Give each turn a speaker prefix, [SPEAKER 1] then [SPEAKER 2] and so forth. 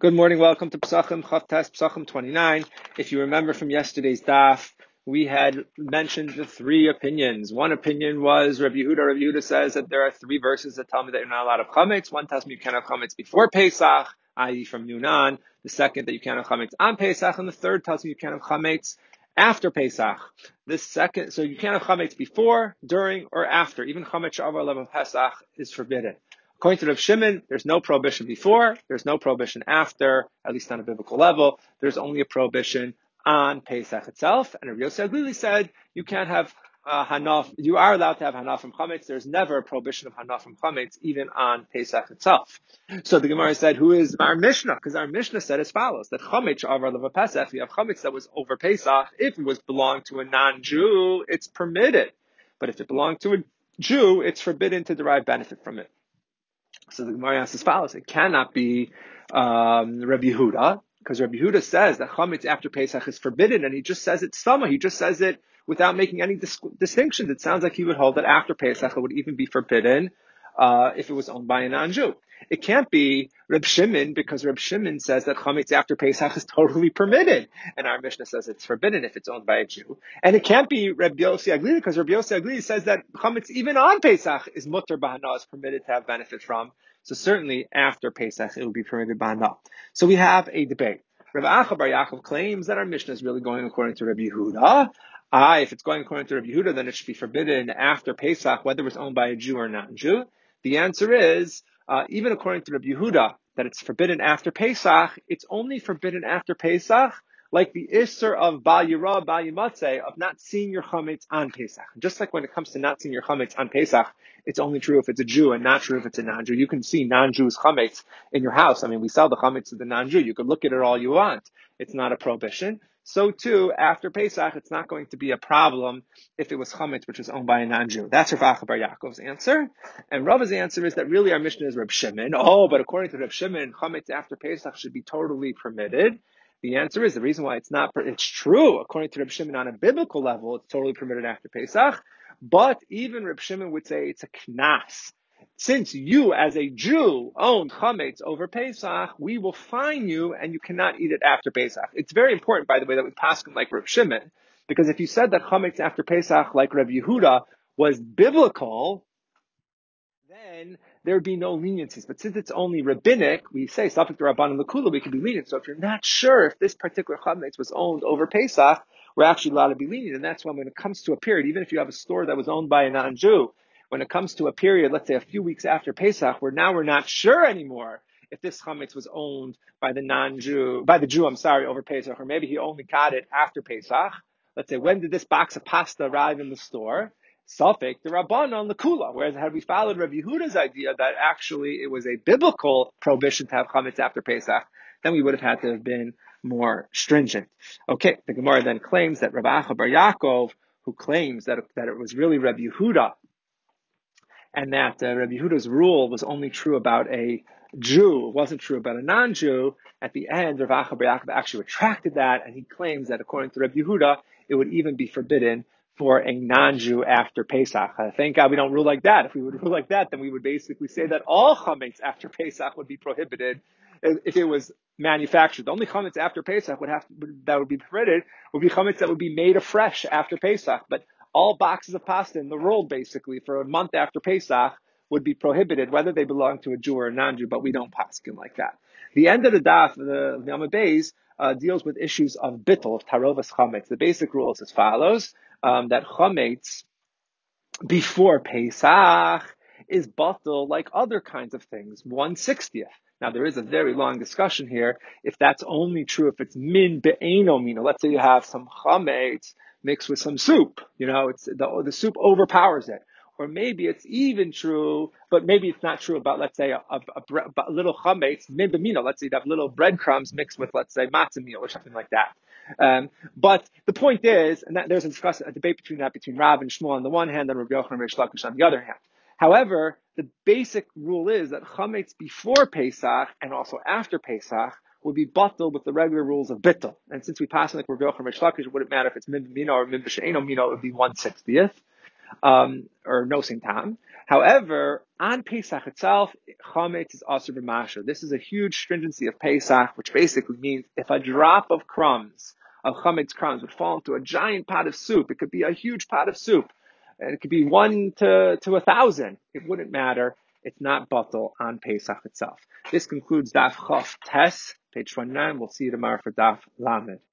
[SPEAKER 1] Good morning. Welcome to Psachim Chof Tes Psachim 29. If you remember from yesterday's daf, we had mentioned the three opinions. One opinion was Rabbi Yehuda. Rabbi Yehuda says that there are three verses that tell me that you're not allowed to chametz. One tells me you can't have chametz before Pesach, i.e. from Yunan. The second that you can't have chametz on Pesach, and the third tells me you can't have chametz after Pesach. This second, so you can't have chametz before, during, or after. Even chametz shavar lev Pesach is forbidden. According to Rav Shimon, there's no prohibition before, there's no prohibition after, at least on a biblical level. There's only a prohibition on Pesach itself. And Rav Yosef HaGlili said you can't have uh, hana'ah. You are allowed to have hana'ah from chametz. There's never a prohibition of hana'ah from chametz, even on Pesach itself. So the Gemara said, "Who is our Mishnah?" Because our Mishnah said as follows: that chametz avar leva Pesach. We have chametz that was over Pesach. If it was belonged to a non-Jew, it's permitted. But if it belonged to a Jew, it's forbidden to derive benefit from it. So the Gemara asks as follows: It cannot be um, Rabbi Yehuda because Rabbi Yehuda says that chametz after Pesach is forbidden, and he just says it summer. He just says it without making any dis- distinctions. It sounds like he would hold that after Pesach it would even be forbidden uh, if it was owned by a non-Jew. It can't be Reb Shimon because Reb Shimon says that chametz after Pesach is totally permitted, and our Mishnah says it's forbidden if it's owned by a Jew. And it can't be Reb Yossi HaGlili because Reb Yossi HaGlili says that chametz even on Pesach is mutter bahana is permitted to have benefit from. So certainly after Pesach it will be permitted bahana. So we have a debate. Reb Acha Bar Yaakov claims that our Mishnah is really going according to Reb Yehuda. Ah, if it's going according to Reb Yehuda, then it should be forbidden after Pesach, whether it's owned by a Jew or non-Jew. The answer is uh, even according to Rabbi Yehuda, that it's forbidden after Pesach, it's only forbidden after Pesach, like the Issur of Bal Yira, Bal Yimatze, of not seeing your Chametz on Pesach. Just like when it comes to not seeing your Chametz on Pesach, it's only true if it's a Jew and not true if it's a non-Jew. You can see non-Jews Chametz in your house. I mean, we sell the Chametz to the non-Jew. You can look at it all you want. It's not a prohibition. So too, after Pesach, it's not going to be a problem if it was chametz, which was owned by a non-Jew. That's Rav Acha Bar Yaakov's answer. And Rava's answer is that really our Mishnah is Reb Shimon. Oh, but according to Reb Shimon, chametz after Pesach should be totally permitted. The answer is the reason why it's not, it's true, according to Reb Shimon on a biblical level, it's totally permitted after Pesach. But even Reb Shimon would say it's a knas since you as a Jew own chametz over Pesach, we will fine you and you cannot eat it after Pesach. It's very important, by the way, that we pass them like Reb Shimon, because if you said that chametz after Pesach, like Reb Yehuda, was biblical, then there would be no leniencies. But since it's only rabbinic, we say to Rabban and we can be lenient. So if you're not sure if this particular chametz was owned over Pesach, we're actually allowed to be lenient. And that's when, when it comes to a period, even if you have a store that was owned by a non-Jew, when it comes to a period, let's say a few weeks after Pesach, where now we're not sure anymore if this chametz was owned by the non-Jew, by the Jew, I'm sorry, over Pesach, or maybe he only got it after Pesach. Let's say, when did this box of pasta arrive in the store? Safek, the Rabban on the Kula. Whereas had we followed Rabbi Yehuda's idea that actually it was a biblical prohibition to have chametz after Pesach, then we would have had to have been more stringent. Okay, the Gemara then claims that Rabbi Acha Bar Yaakov, who claims that, that it was really Rabbi Yehuda and that uh, Rabbi Yehuda's rule was only true about a Jew, it wasn't true about a non-Jew. At the end, Rav Acha Bar Yaakov actually retracted that, and he claims that according to Rabbi Yehuda, it would even be forbidden for a non-Jew after Pesach. Thank God we don't rule like that. If we would rule like that, then we would basically say that all chametz after Pesach would be prohibited if it was manufactured. The only chametz after Pesach would have to, that would be permitted would be chametz that would be made afresh after Pesach. But all boxes of pasta in the world, basically, for a month after Pesach would be prohibited, whether they belong to a Jew or a non-Jew, but we don't paskin like that. The end of the daf, the, the Amud Beis, uh, deals with issues of bittel, of tarovas chametz. The basic rule is as follows, um, that chametz, before Pesach, is bottle like other kinds of things, one sixtieth. Now there is a very long discussion here if that's only true if it's min be'eno mina. Let's say you have some chametz mixed with some soup. You know, it's the, the soup overpowers it. Or maybe it's even true, but maybe it's not true about, let's say, a, a, a, a little chametz, mibamino. Let's say you have little breadcrumbs mixed with, let's say, matzah meal or something like that. Um, but the point is, and that, there's a, discuss, a debate between that between Rav and Shmuel on the one hand, and Rabbi Yochanan and Reish Lakish on the other hand. However, the basic rule is that chametz before Pesach and also after Pesach would be bottled with the regular rules of bittel. And since we pass like Rav Yochanan Reish Lakish, it wouldn't matter if it's min mina or min b'she'eno mina, it would be one sixtieth, um, or no same time. However, on Pesach itself, chametz is also b'mashehu. This is a huge stringency of Pesach, which basically means if a drop of crumbs, of chametz crumbs, would fall into a giant pot of soup, it could be a huge pot of soup, and it could be one to, to a thousand. It wouldn't matter. It's not batal on Pesach itself. This concludes Daf Chof Tes, page 29. We'll see you tomorrow for Daf Lamed.